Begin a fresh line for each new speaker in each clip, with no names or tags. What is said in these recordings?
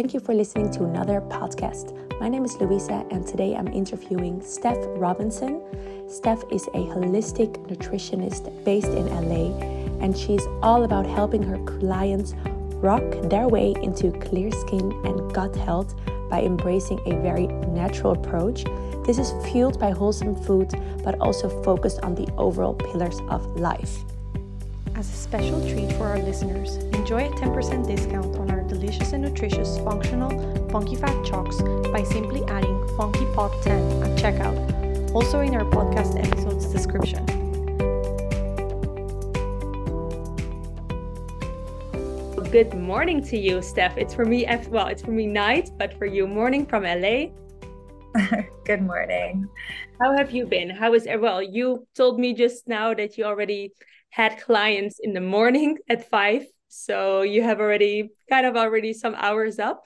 Thank you for listening to another podcast. My name is Louisa, and today I'm interviewing Steph Robinson. Steph is a holistic nutritionist based in LA, and she's all about helping her clients rock their way into clear skin and gut health by embracing a very natural approach. This is fueled by wholesome food, but also focused on the overall pillars of life. As a special treat for our listeners, enjoy a 10% discount on our delicious and nutritious functional Funky Fat Chocks by simply adding FunkyPod10 at checkout, also in our podcast episode's description. Good morning to you, Steph. It's for me, well, it's for me night, but for you, morning from LA.
Good morning.
How have you been? How is well? You told me just now that you already had clients in the morning at five, so you have already kind of already some hours up.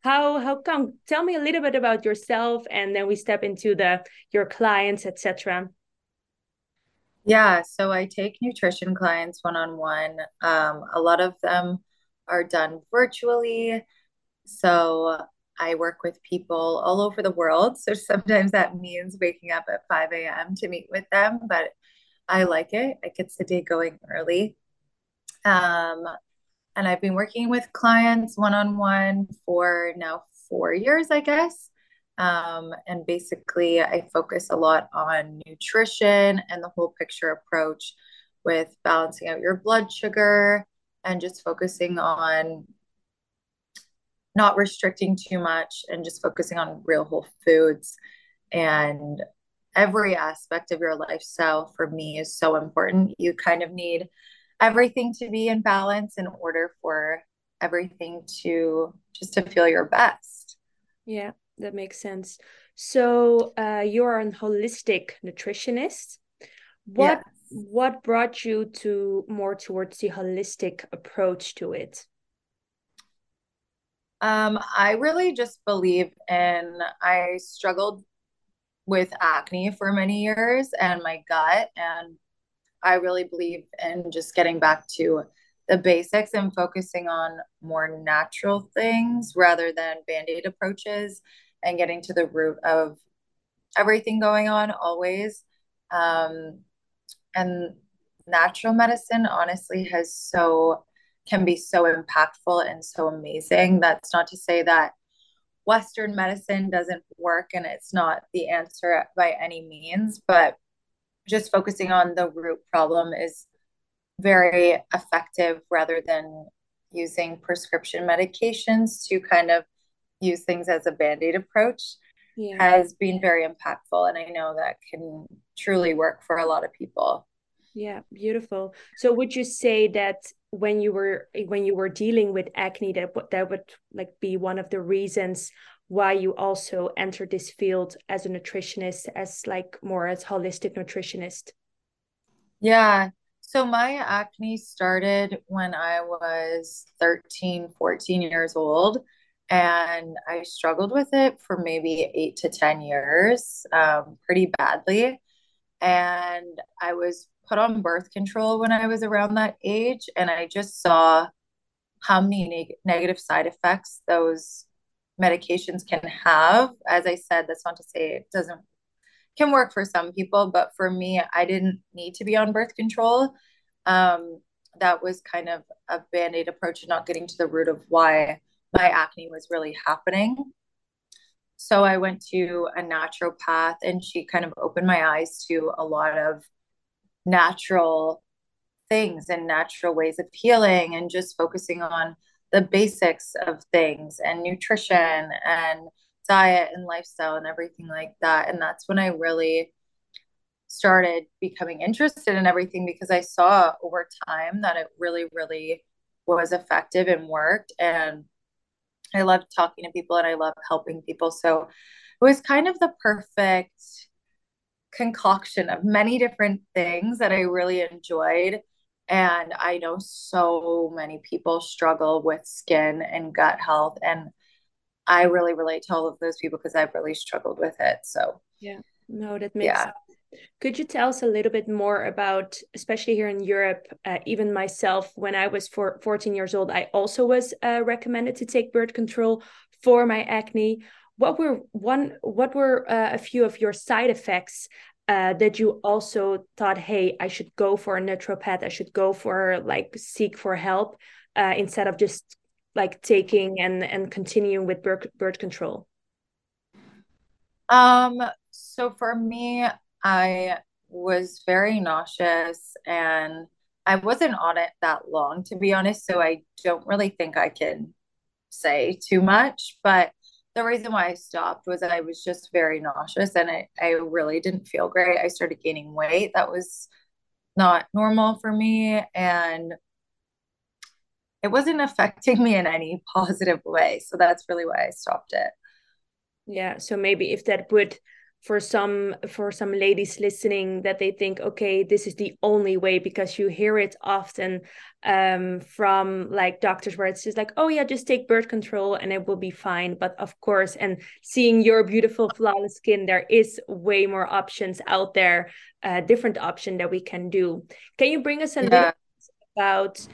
How how come? Tell me a little bit about yourself, and then we step into the your clients, etc.
Yeah, so I take nutrition clients one on one. a lot of them are done virtually. So I work with people all over the world. So sometimes that means waking up at 5 a.m. to meet with them, but I like it. It gets the day going early. Um, and I've been working with clients one on one for now four years, I guess. Um, and basically, I focus a lot on nutrition and the whole picture approach with balancing out your blood sugar and just focusing on not restricting too much and just focusing on real whole foods and every aspect of your lifestyle for me is so important. You kind of need everything to be in balance in order for everything to just to feel your best.
Yeah, that makes sense. So uh, you're an holistic nutritionist. What yes. what brought you to more towards the holistic approach to it?
Um, I really just believe in I struggled with acne for many years and my gut. And I really believe in just getting back to the basics and focusing on more natural things rather than band aid approaches and getting to the root of everything going on always. Um, and natural medicine honestly has so can be so impactful and so amazing. That's not to say that Western medicine doesn't work and it's not the answer by any means, but just focusing on the root problem is very effective rather than using prescription medications to kind of use things as a band aid approach yeah. has been very impactful. And I know that can truly work for a lot of people.
Yeah, beautiful. So would you say that when you were when you were dealing with acne that that would like be one of the reasons why you also entered this field as a nutritionist as like more as holistic nutritionist?
Yeah. So my acne started when i was 13 14 years old and i struggled with it for maybe eight to ten years um, pretty badly. And i was put on birth control when I was around that age, and I just saw how many neg- negative side effects those medications can have. As I said, that's not to say it doesn't can work for some people, but for me, I didn't need to be on birth control. Um, that was kind of a band aid approach and not getting to the root of why my acne was really happening. So I went to a naturopath and she kind of opened my eyes to a lot of natural things and natural ways of healing and just focusing on the basics of things and nutrition and diet and lifestyle and everything like that. And that's when I really started becoming interested in everything because I saw over time that it really, really was effective and worked. And I love talking to people and I love helping people. So it was kind of the perfect concoction of many different things that I really enjoyed. And I know so many people struggle with skin and gut health. And I really relate to all of those people because I've really struggled with it. So,
yeah, no, that makes yeah. sense. Could you tell us a little bit more about, especially here in Europe, uh, even myself, when I was four, 14 years old, I also was uh, recommended to take birth control for my acne. What were one? What were uh, a few of your side effects uh, that you also thought, hey, I should go for a naturopath, I should go for like seek for help uh, instead of just like taking and and continuing with birth birth control?
Um, so for me, I was very nauseous and I wasn't on it that long, to be honest. So I don't really think I can say too much. But the reason why I stopped was I was just very nauseous and I, I really didn't feel great. I started gaining weight. That was not normal for me. And it wasn't affecting me in any positive way. So that's really why I stopped it.
Yeah. So maybe if that would for some for some ladies listening that they think okay this is the only way because you hear it often um, from like doctors where it's just like oh yeah just take birth control and it will be fine. But of course and seeing your beautiful flawless skin there is way more options out there uh, different option that we can do. Can you bring us a yeah. little about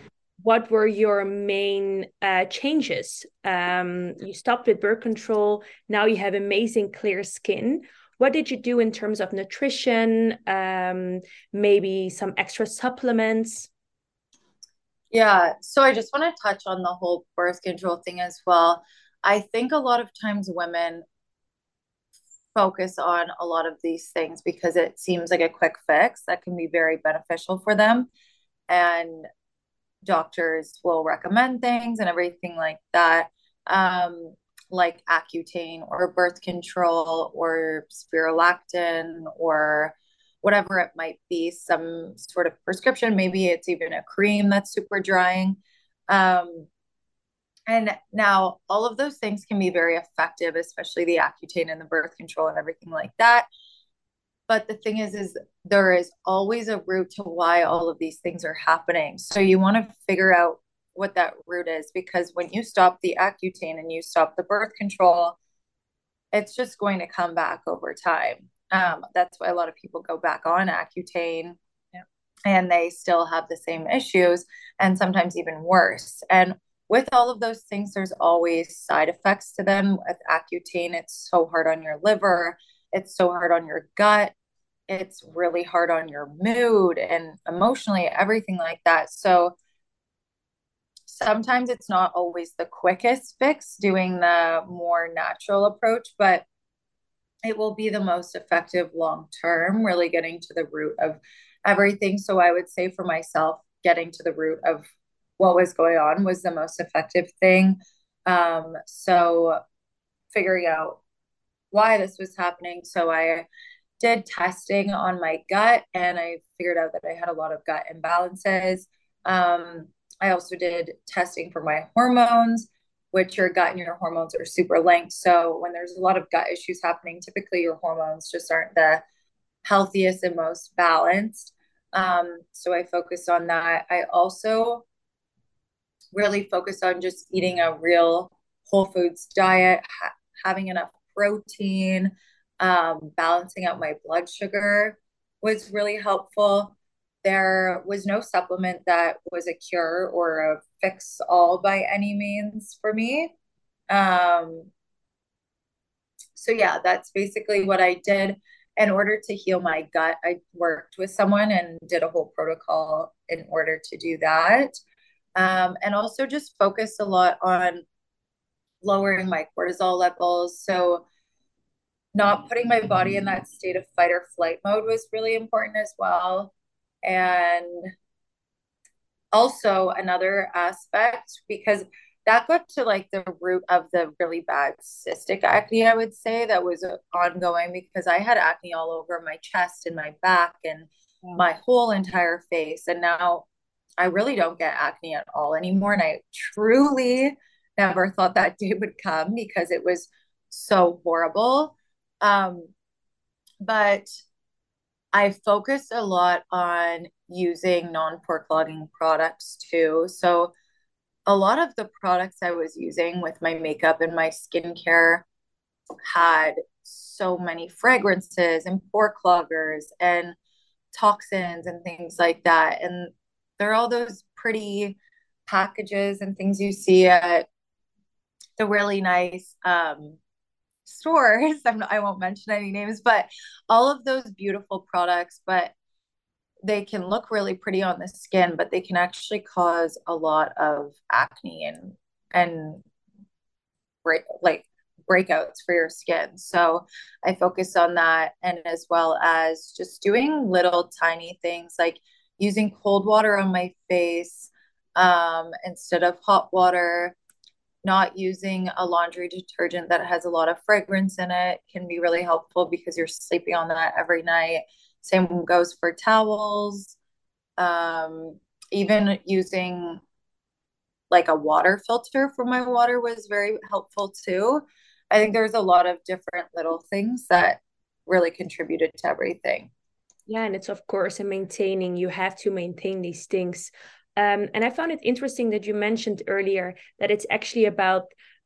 what were your main uh, changes? Um, you stopped with birth control. Now you have amazing clear skin what did you do in terms of nutrition um, maybe some extra supplements?
Yeah so i just want to touch on the whole birth control thing as well. I think a lot of times women focus on a lot of these things because it seems like a quick fix that can be very beneficial for them and doctors will recommend things and everything like that. Um, like Accutane or birth control or spironolactone or whatever it might be, some sort of prescription. Maybe it's even a cream that's super drying. Um, and now all of those things can be very effective, especially the Accutane and the birth control and everything like that. But the thing is, is there is always a root to why all of these things are happening. So you want to figure out what that root is because when you stop the Accutane and you stop the birth control, it's just going to come back over time. Um, that's why a lot of people go back on Accutane yeah. and they still have the same issues and sometimes even worse. And with all of those things, there's always side effects to them. With Accutane, it's so hard on your liver, it's so hard on your gut, it's really hard on your mood and emotionally, everything like that. So, sometimes it's not always the quickest fix doing the more natural approach, but it will be the most effective long term, really getting to the root of everything. So I would say for myself, getting to the root of what was going on was the most effective thing. Um, so figuring out why this was happening. So I did testing on my gut and I figured out that I had a lot of gut imbalances. Um, I also did testing for my hormones, which your gut and your hormones are super linked. So when there's a lot of gut issues happening, typically your hormones just aren't the healthiest and most balanced. Um, so I focused on that. I also really focused on just eating a real whole foods diet, ha- having enough protein, um, balancing out my blood sugar was really helpful there was no supplement that was a cure or a fix all by any means for me. Um, so, yeah, that's basically what I did. In order to heal my gut, I worked with someone and did a whole protocol in order to do that. Um, and also just focus a lot on lowering my cortisol levels. So, not putting my body in that state of fight or flight mode was really important as well. And also another aspect, because that got to like the root of the really bad cystic acne, I would say, that was ongoing because I had acne all over my chest and my back and my whole entire face. And now I really don't get acne at all anymore. And I truly never thought that day would come because it was so horrible. Um, but I focus a lot on using non pore clogging products too. So, a lot of the products I was using with my makeup and my skincare had so many fragrances and pore cloggers and toxins and things like that. And they're all those pretty packages and things you see at the really nice um, stores. I'm not, I won't mention any names, but all of those beautiful products, but they can look really pretty on the skin, but they can actually cause a lot of acne and and break like breakouts for your skin. So I focus on that and as well as just doing little tiny things like using cold water on my face um, instead of hot water not using a laundry detergent that has a lot of fragrance in it can be really helpful because you're sleeping on that every night. Same goes for towels. Um, even using like a water filter for my water was very helpful too. I think there's a lot of different little things that really contributed to everything.
Yeah, and it's of course a maintaining, you have to maintain these things um, and I found it interesting that you mentioned earlier that it's actually about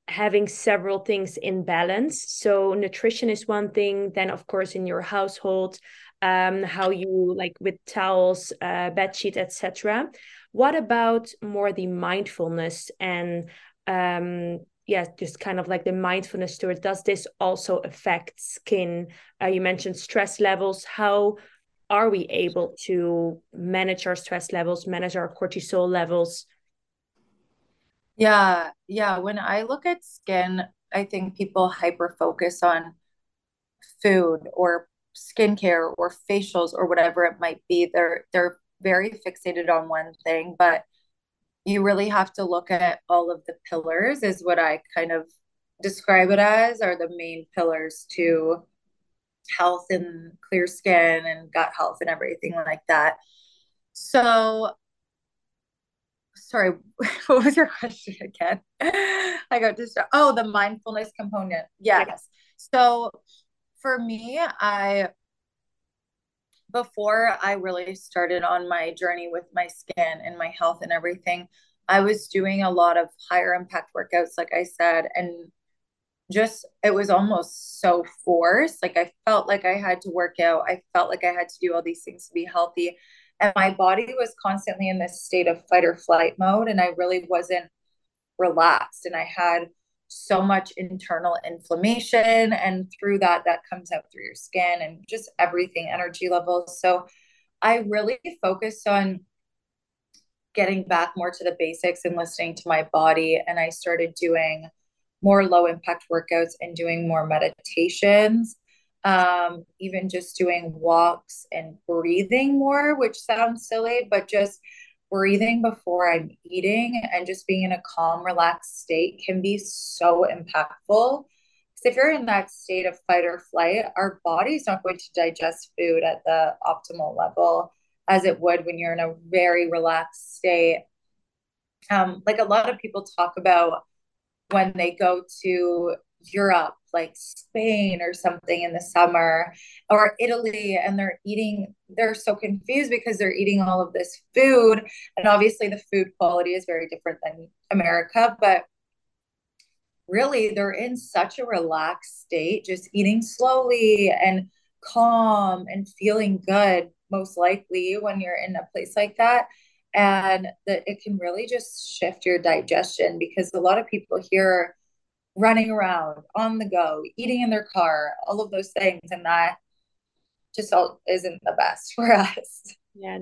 having several things in balance. So nutrition is one thing. Then, of course, in your household, um, how you like with towels, uh, bed sheet, etc. What about more the mindfulness and um, yeah, just kind of like the mindfulness to it. Does this also affect skin? Uh, you mentioned stress levels. How are we able to manage our stress levels, manage our cortisol levels?
Yeah, yeah. When I look at skin, I think people hyper focus on food or skincare or facials or whatever it might be. They're they're very fixated on one thing, but you really have to look at all of the pillars is what I kind of describe it as are the main pillars to health and clear skin and gut health and everything like that. So, sorry, what was your question again? I got distracted. Oh, the mindfulness component. Yes. So, for me, I before I really started on my journey with my skin and my health and everything, I was doing a lot of higher impact workouts, like I said, and just it was almost so forced. Like i felt like i had to work out. I felt like i had to do all these things to be healthy. And my body was constantly in this state of fight or flight mode and i really wasn't relaxed. And i had so much internal inflammation and through that that comes out through your skin and just everything energy levels. So i really focused on getting back more to the basics and listening to my body and i started doing more low impact workouts and doing more meditations um, even just doing walks and breathing more, which sounds silly, but just breathing before I'm eating and just being in a calm, relaxed state can be so impactful. Because if you're in that state of fight or flight, our body's not going to digest food at the optimal level as it would when you're in a very relaxed state. Um, like a lot of people talk about when they go to Europe, like Spain or something in the summer, or Italy, and they're eating, they're so confused because they're eating all of this food. And obviously, the food quality is very different than America, but really, they're in such a relaxed state, just eating slowly and calm and feeling good, most likely, when you're in a place like that and that it can really just shift your digestion because a lot of people here running around on the go eating in their car all of those things and that just all isn't the best for us.
Yeah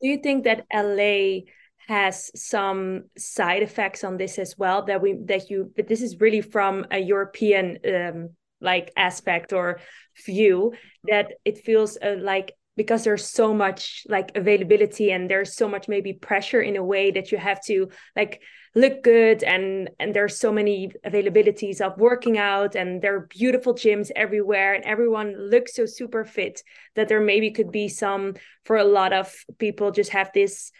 do you think that la has some side effects on this as well that we that you but this is really from a european um like aspect or view that it feels uh, like because there's so much like availability and there's so much maybe pressure in a way that you have to like look good and and there's so many availabilities of working out and there are beautiful gyms everywhere and everyone looks so super fit that there maybe could be some for a lot of people just have this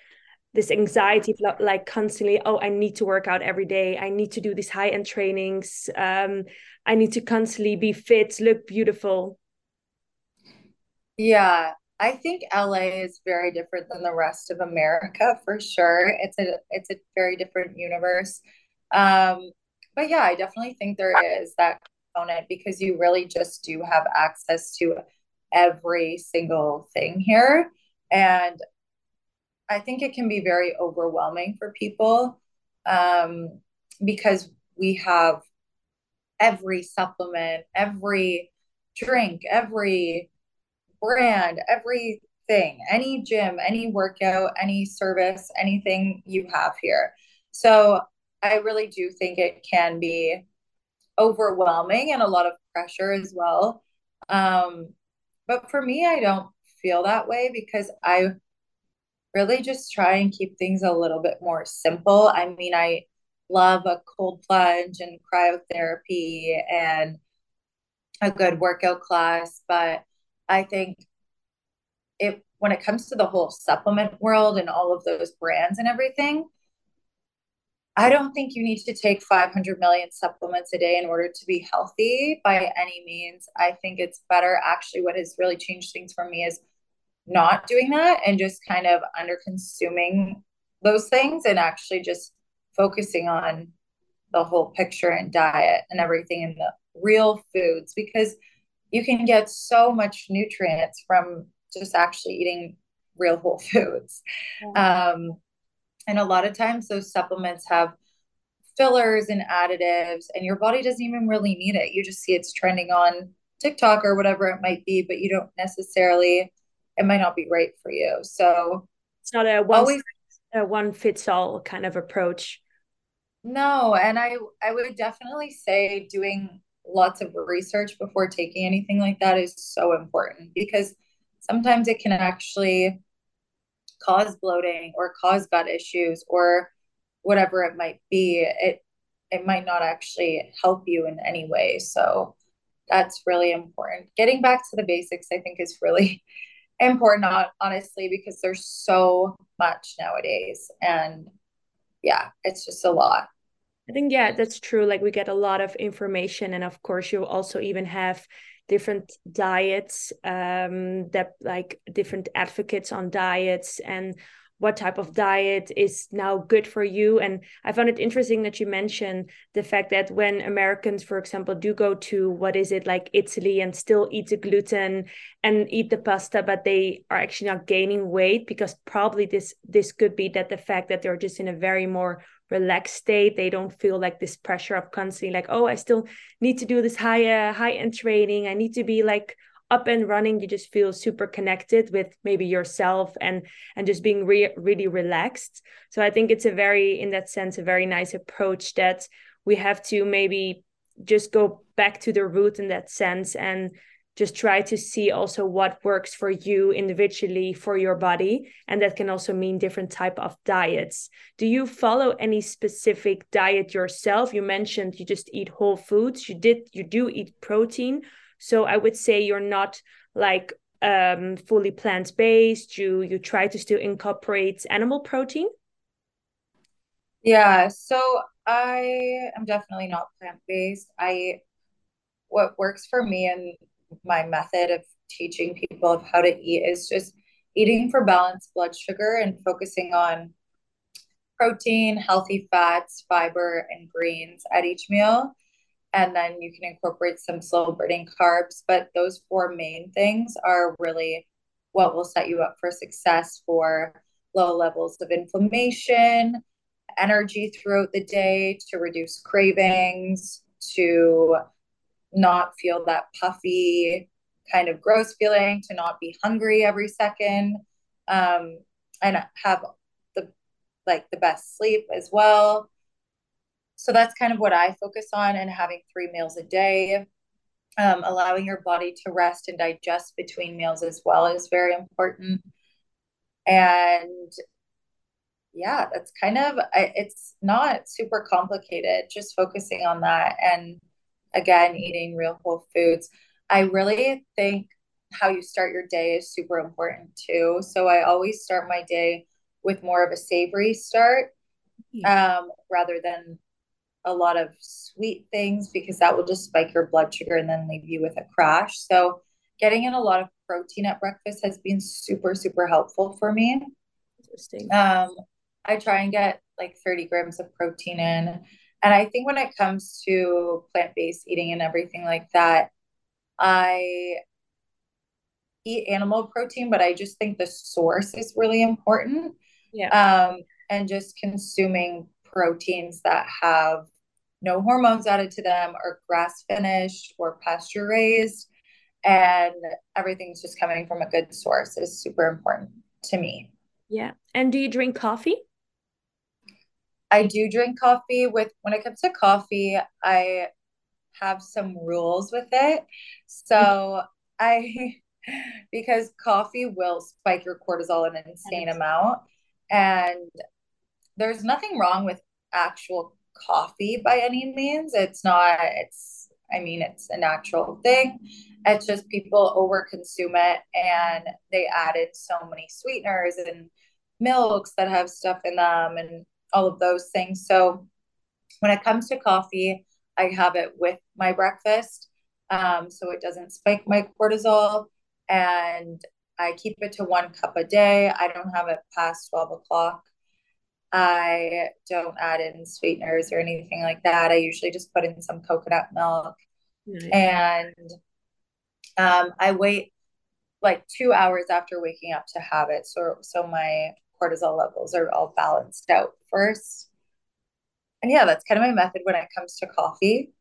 this anxiety like constantly oh i need to work out every day. I need to do these high end trainings. Um i need to constantly be fit look beautiful.
Yeah I think LA is very different than the rest of America for sure. It's a it's a very different universe. Um, but yeah, I definitely think there is that component because you really just do have access to every single thing here. And I think it can be very overwhelming for people um, because we have every supplement, every drink, every brand, everything, any gym, any workout, any service, anything you have here. So I really do think it can be overwhelming and a lot of pressure as well. Um, but for me, I don't feel that way because I really just try and keep things a little bit more simple. I mean, I love a cold plunge and cryotherapy and a good workout class, but I think it when it comes to the whole supplement world and all of those brands and everything, I don't think you need to take 500 million supplements a day in order to be healthy by any means. I think it's better. Actually, what has really changed things for me is not doing that and just kind of under consuming those things and actually just focusing on the whole picture and diet and everything in the real foods because you can get so much nutrients from just actually eating real whole foods. Um, and a lot of times those supplements have fillers and additives, and your body doesn't even really need it. You just see it's trending on TikTok or whatever it might be, but you don't necessarily, it might not be right for you. So
it's not a one, always, a one fits all kind of approach.
No, and I I would definitely say doing lots of research before taking anything like that is so important because sometimes it can actually cause bloating or cause gut issues or whatever it might be. It it might not actually help you in any way. So that's really important. Getting back to the basics i think is really important honestly because there's so much nowadays. And yeah it's just a lot
i think yeah that's true like we get a lot of information and of course you also even have different diets um, that like different advocates on diets and what type of diet is now good for you. And i found it interesting that you mentioned the fact that when americans for example do go to what is it like italy and still eat the gluten and eat the pasta but they are actually not gaining weight because probably this this could be that the fact that they're just in a very more relaxed state. They don't feel like this pressure of constantly like oh i still need to do this high uh, high end training. I need to be like up and running. You just feel super connected with maybe yourself and and just being re- really relaxed. So i think it's a very in that sense a very nice approach that we have to maybe just go back to the root in that sense and just try to see also what works for you individually for your body and that can also mean different type of diets do you follow any specific diet yourself you mentioned you just eat whole foods you did you do eat protein so I would say you're not like um, fully plant based. You you try to still incorporate animal protein.
Yeah, so I am definitely not plant based. I what works for me and my method of teaching people of how to eat is just eating for balanced blood sugar and focusing on protein, healthy fats, fiber, and greens at each meal and then you can incorporate some slow burning carbs. But those four main things are really what will set you up for success for low levels of inflammation, energy throughout the day, to reduce cravings, to not feel that puffy kind of gross feeling, to not be hungry every second, um, and have the like the best sleep as well so that's kind of what I focus on and having three meals a day. Um, allowing your body to rest and digest between meals as well is very important. And yeah, that's kind of, it's not super complicated, just focusing on that. And again, eating real whole foods. I really think how you start your day is super important too. So I always start my day with more of a savory start um, rather than a lot of sweet things because that will just spike your blood sugar and then leave you with a crash. So, getting in a lot of protein at breakfast has been super, super helpful for me. Interesting. Um, I try and get like 30 grams of protein in. And I think when it comes to plant-based eating and everything like that, I eat animal protein, but I just think the source is really important.
Yeah.
Um, and just consuming proteins that have no hormones added to them or grass finished or pasture raised and everything's just coming from a good source is super important to me.
Yeah. And do you drink coffee?
I do drink coffee with when it comes to coffee, I have some rules with it. So I because coffee will spike your cortisol an insane amount and there's nothing wrong with actual coffee by any means. It's not it's I mean it's a natural thing. It's just people overconsume it and they added so many sweeteners and milks that have stuff in them and all of those things. So when it comes to coffee, I have it with my breakfast um, so it doesn't spike my cortisol. And I keep it to one cup a day. I don't have it past 12 o'clock. I don't add in sweeteners or anything like that. I usually just put in some coconut milk. Nice. And um, I wait like two hours after waking up to have it. So, so my cortisol levels are all balanced out first. And yeah, that's kind of my method when it comes to coffee.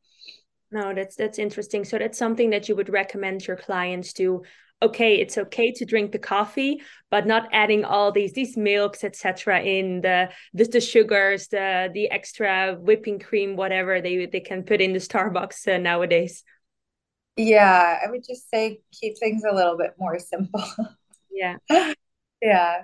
No, that's that's interesting. So that's something that you would recommend your clients to okay, it's okay to drink the coffee, but not adding all these these milks, etc. in the, the the sugars, the the extra whipping cream, whatever they they can put in the Starbucks uh, nowadays.
Yeah, I would just say keep things a little bit more simple.
Yeah.
yeah.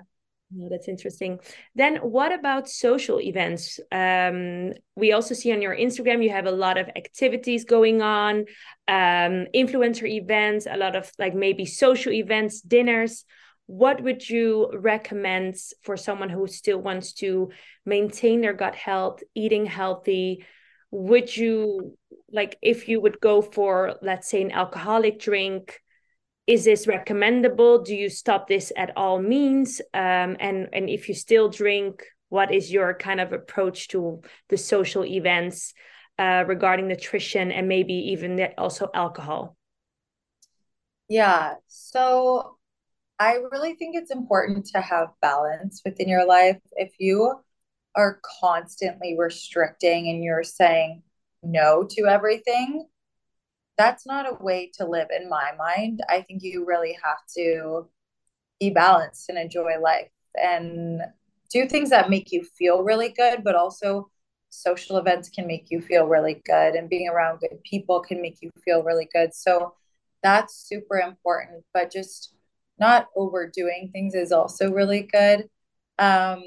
No, that's interesting. Then, what about social events? Um, we also see on your Instagram you have a lot of activities going on, um, influencer events, a lot of like maybe social events, dinners. What would you recommend for someone who still wants to maintain their gut health, eating healthy? Would you like if you would go for, let's say, an alcoholic drink? Is this recommendable? Do you stop this at all means? Um, and and if you still drink what is your kind of approach to the social events uh, regarding nutrition and maybe even also alcohol?
Yeah. So i really think it's important to have balance within your life. If you are constantly restricting and you're saying no to everything that's not a way to live in my mind. I think you really have to be balanced and enjoy life and do things that make you feel really good, but also social events can make you feel really good and being around good people can make you feel really good. So that's super important, but just not overdoing things is also really good. Um,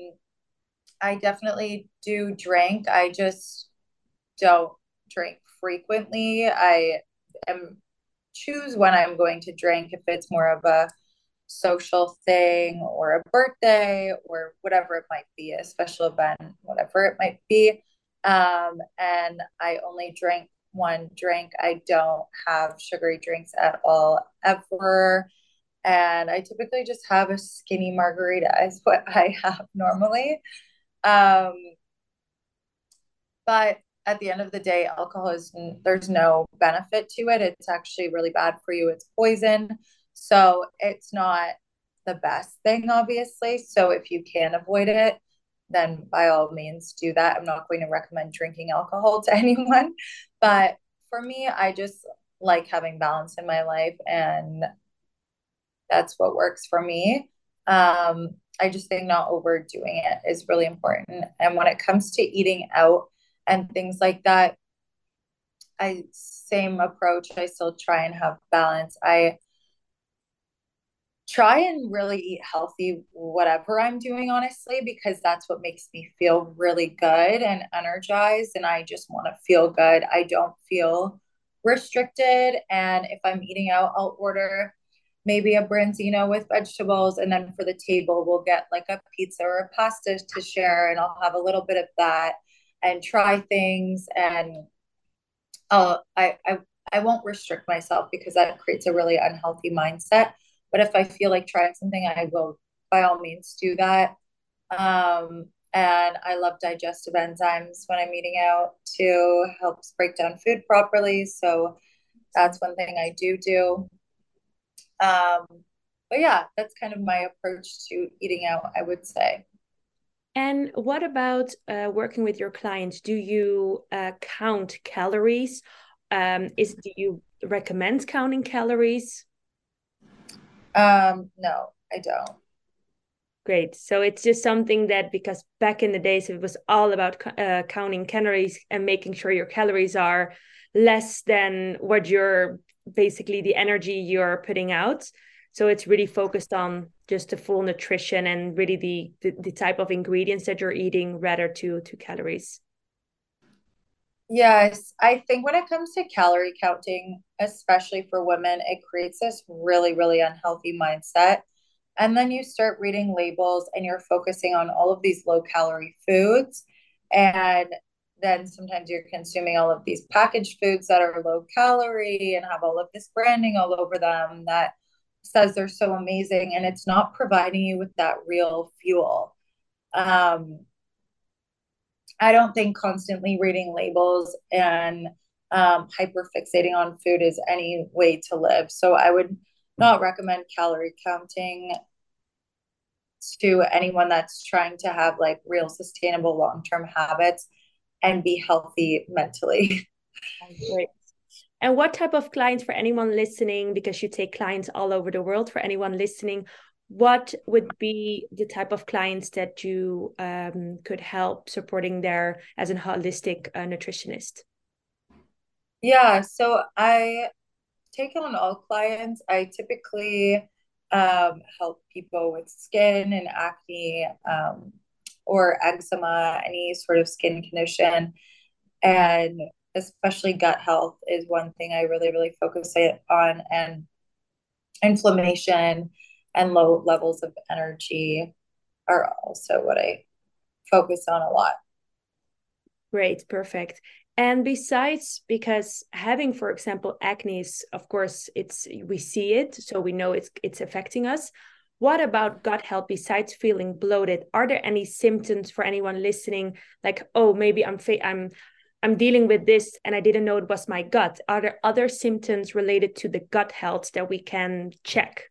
I definitely do drink. I just don't drink frequently. I am choose when I'm going to drink if it's more of a social thing or a birthday or whatever it might be, a special event, whatever it might be. Um, and I only drink one drink. I don't have sugary drinks at all ever. And I typically just have a skinny margarita is what I have normally. Um, but at the end of the day, alcohol is there's no benefit to it. It's actually really bad for you. It's poison. So it's not the best thing, obviously. So if you can avoid it, then by all means do that. I'm not going to recommend drinking alcohol to anyone. But for me, I just like having balance in my life and that's what works for me. Um, I just think not overdoing it is really important. And when it comes to eating out, and things like that. I same approach. I still try and have balance. I try and really eat healthy whatever i'm doing honestly because that's what makes me feel really good and energized and i just want to feel good. I don't feel restricted and if i'm eating out i'll order maybe a branzino with vegetables and then for the table we'll get like a pizza or a pasta to share and i'll have a little bit of that and try things and uh, I, I I won't restrict myself because that creates a really unhealthy mindset. But if I feel like trying something, I will by all means do that. Um, And I love digestive enzymes when I'm eating out to helps break down food properly. So that's one thing I do do. Um, but yeah, that's kind of my approach to eating out, I would say.
And what about uh, working with your clients? Do you uh, count calories? Um, is do you recommend counting calories?
Um, no, I don't.
Great. So it's just something that because back in the days it was all about uh, counting calories and making sure your calories are less than what you're basically the energy you're putting out. So it's really focused on just the full nutrition and really the, the, the type of ingredients that you're eating rather to to calories.
Yes, I think when it comes to calorie counting, especially for women, it creates this really, really unhealthy mindset. And then you start reading labels and you're focusing on all of these low calorie foods. And then sometimes you're consuming all of these packaged foods that are low calorie and have all of this branding all over them that says they're so amazing. And it's not providing you with that real fuel. Um, I don't think constantly reading labels and um, hyper fixating on food is any way to live. So I would not recommend calorie counting to anyone that's trying to have like real sustainable long term habits and be healthy mentally.
Great. And what type of clients for anyone listening, because you take clients all over the world, for anyone listening, what would be the type of clients that you um, could help supporting there as a holistic uh, nutritionist?
Yeah, so I take on all clients. I typically um, help people with skin and acne um, or eczema, any sort of skin condition. And especially gut health is one thing I really, really focus on, and inflammation and low levels of energy are also what I focus on a lot.
Great, perfect. And besides, because having, for example, acne is, of course, it's we see it, so we know it's it's affecting us. What about gut health besides feeling bloated? Are there any symptoms for anyone listening? Like, oh, maybe I'm I'm I'm dealing with this and I didn't know it was my gut. Are there other symptoms related to the gut health that we can check?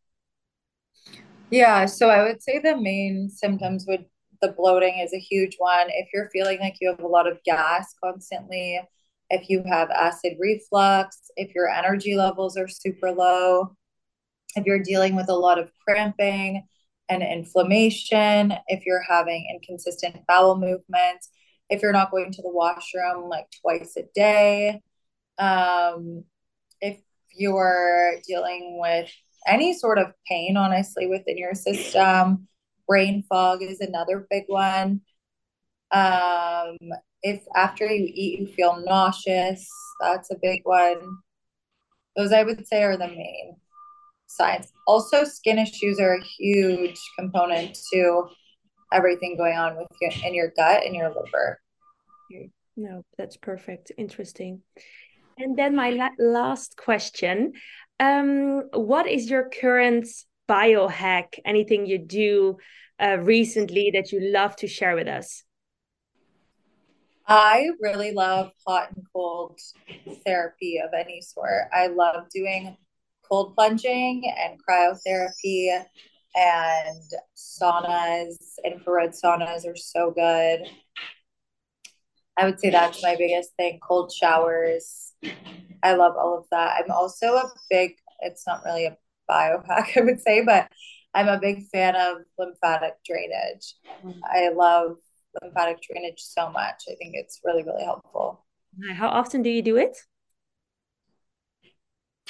Yeah, so I would say the main symptoms would the bloating is a huge one. If you're feeling like you have a lot of gas constantly, if you have acid reflux, if your energy levels are super low, if you're dealing with a lot of cramping and inflammation, if you're having inconsistent bowel movements, if you're not going to the washroom like twice a day, um, if you're dealing with any sort of pain, honestly, within your system. Brain fog is another big one. Um, if after you eat you feel nauseous, that's a big one. Those I would say are the main signs. Also, skin issues are a huge component to everything going on with you in your gut and your liver.
No, that's perfect. Interesting. And then my la last question um, what is your current biohack? Anything you do uh, recently that you love to share with us?
I really love hot and cold therapy of any sort. I love doing cold plunging and cryotherapy and saunas. Infrared saunas are so good. I would say that's my biggest thing. Cold showers. I love all of that. I'm also a big, it's not really a biohack, I would say, but I'm a big fan of lymphatic drainage. Mm-hmm. I love lymphatic drainage so much. I think it's really, really helpful.
How often do you do it?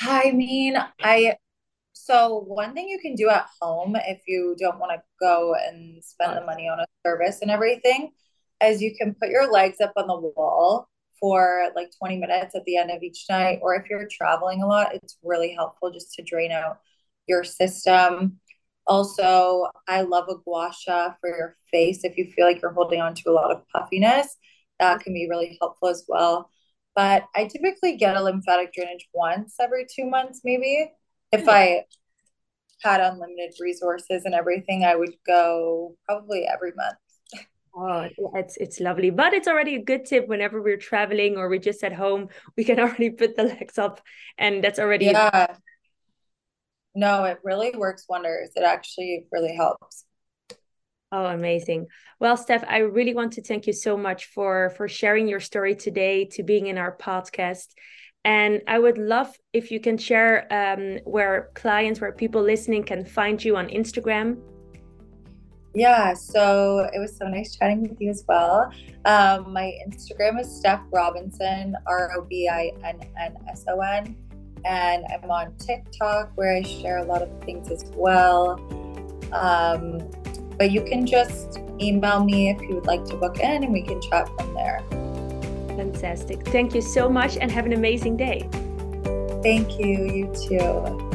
I mean, I so one thing you can do at home if you don't want to go and spend the money on a service and everything is you can put your legs up on the wall for like 20 minutes at the end of each night. Or if you're traveling a lot, it's really helpful just to drain out your system. Also, I love a gua sha for your face. If you feel like you're holding on to a lot of puffiness, that can be really helpful as well. But I typically get a lymphatic drainage once every two months, maybe. If I had unlimited resources and everything, I would go probably every month.
Oh, it's it's lovely, but it's already a good tip whenever we're traveling or we're just at home. We can already put the legs up, and that's already
yeah. No, it really works wonders. It actually really helps.
Oh, amazing. Well, Steph, I really want to thank you so much for for sharing your story today, to being in our podcast. And I would love if you can share um, where clients, where people listening can find you on Instagram.
Yeah, so it was so nice chatting with you as well. Um, my Instagram is Steph Robinson, R O B I N N S O N. And I'm on TikTok where I share a lot of things as well. Um, but you can just email me if you would like to book in and we can chat from there.
Fantastic. Thank you so much and have an amazing day.
Thank you. You too.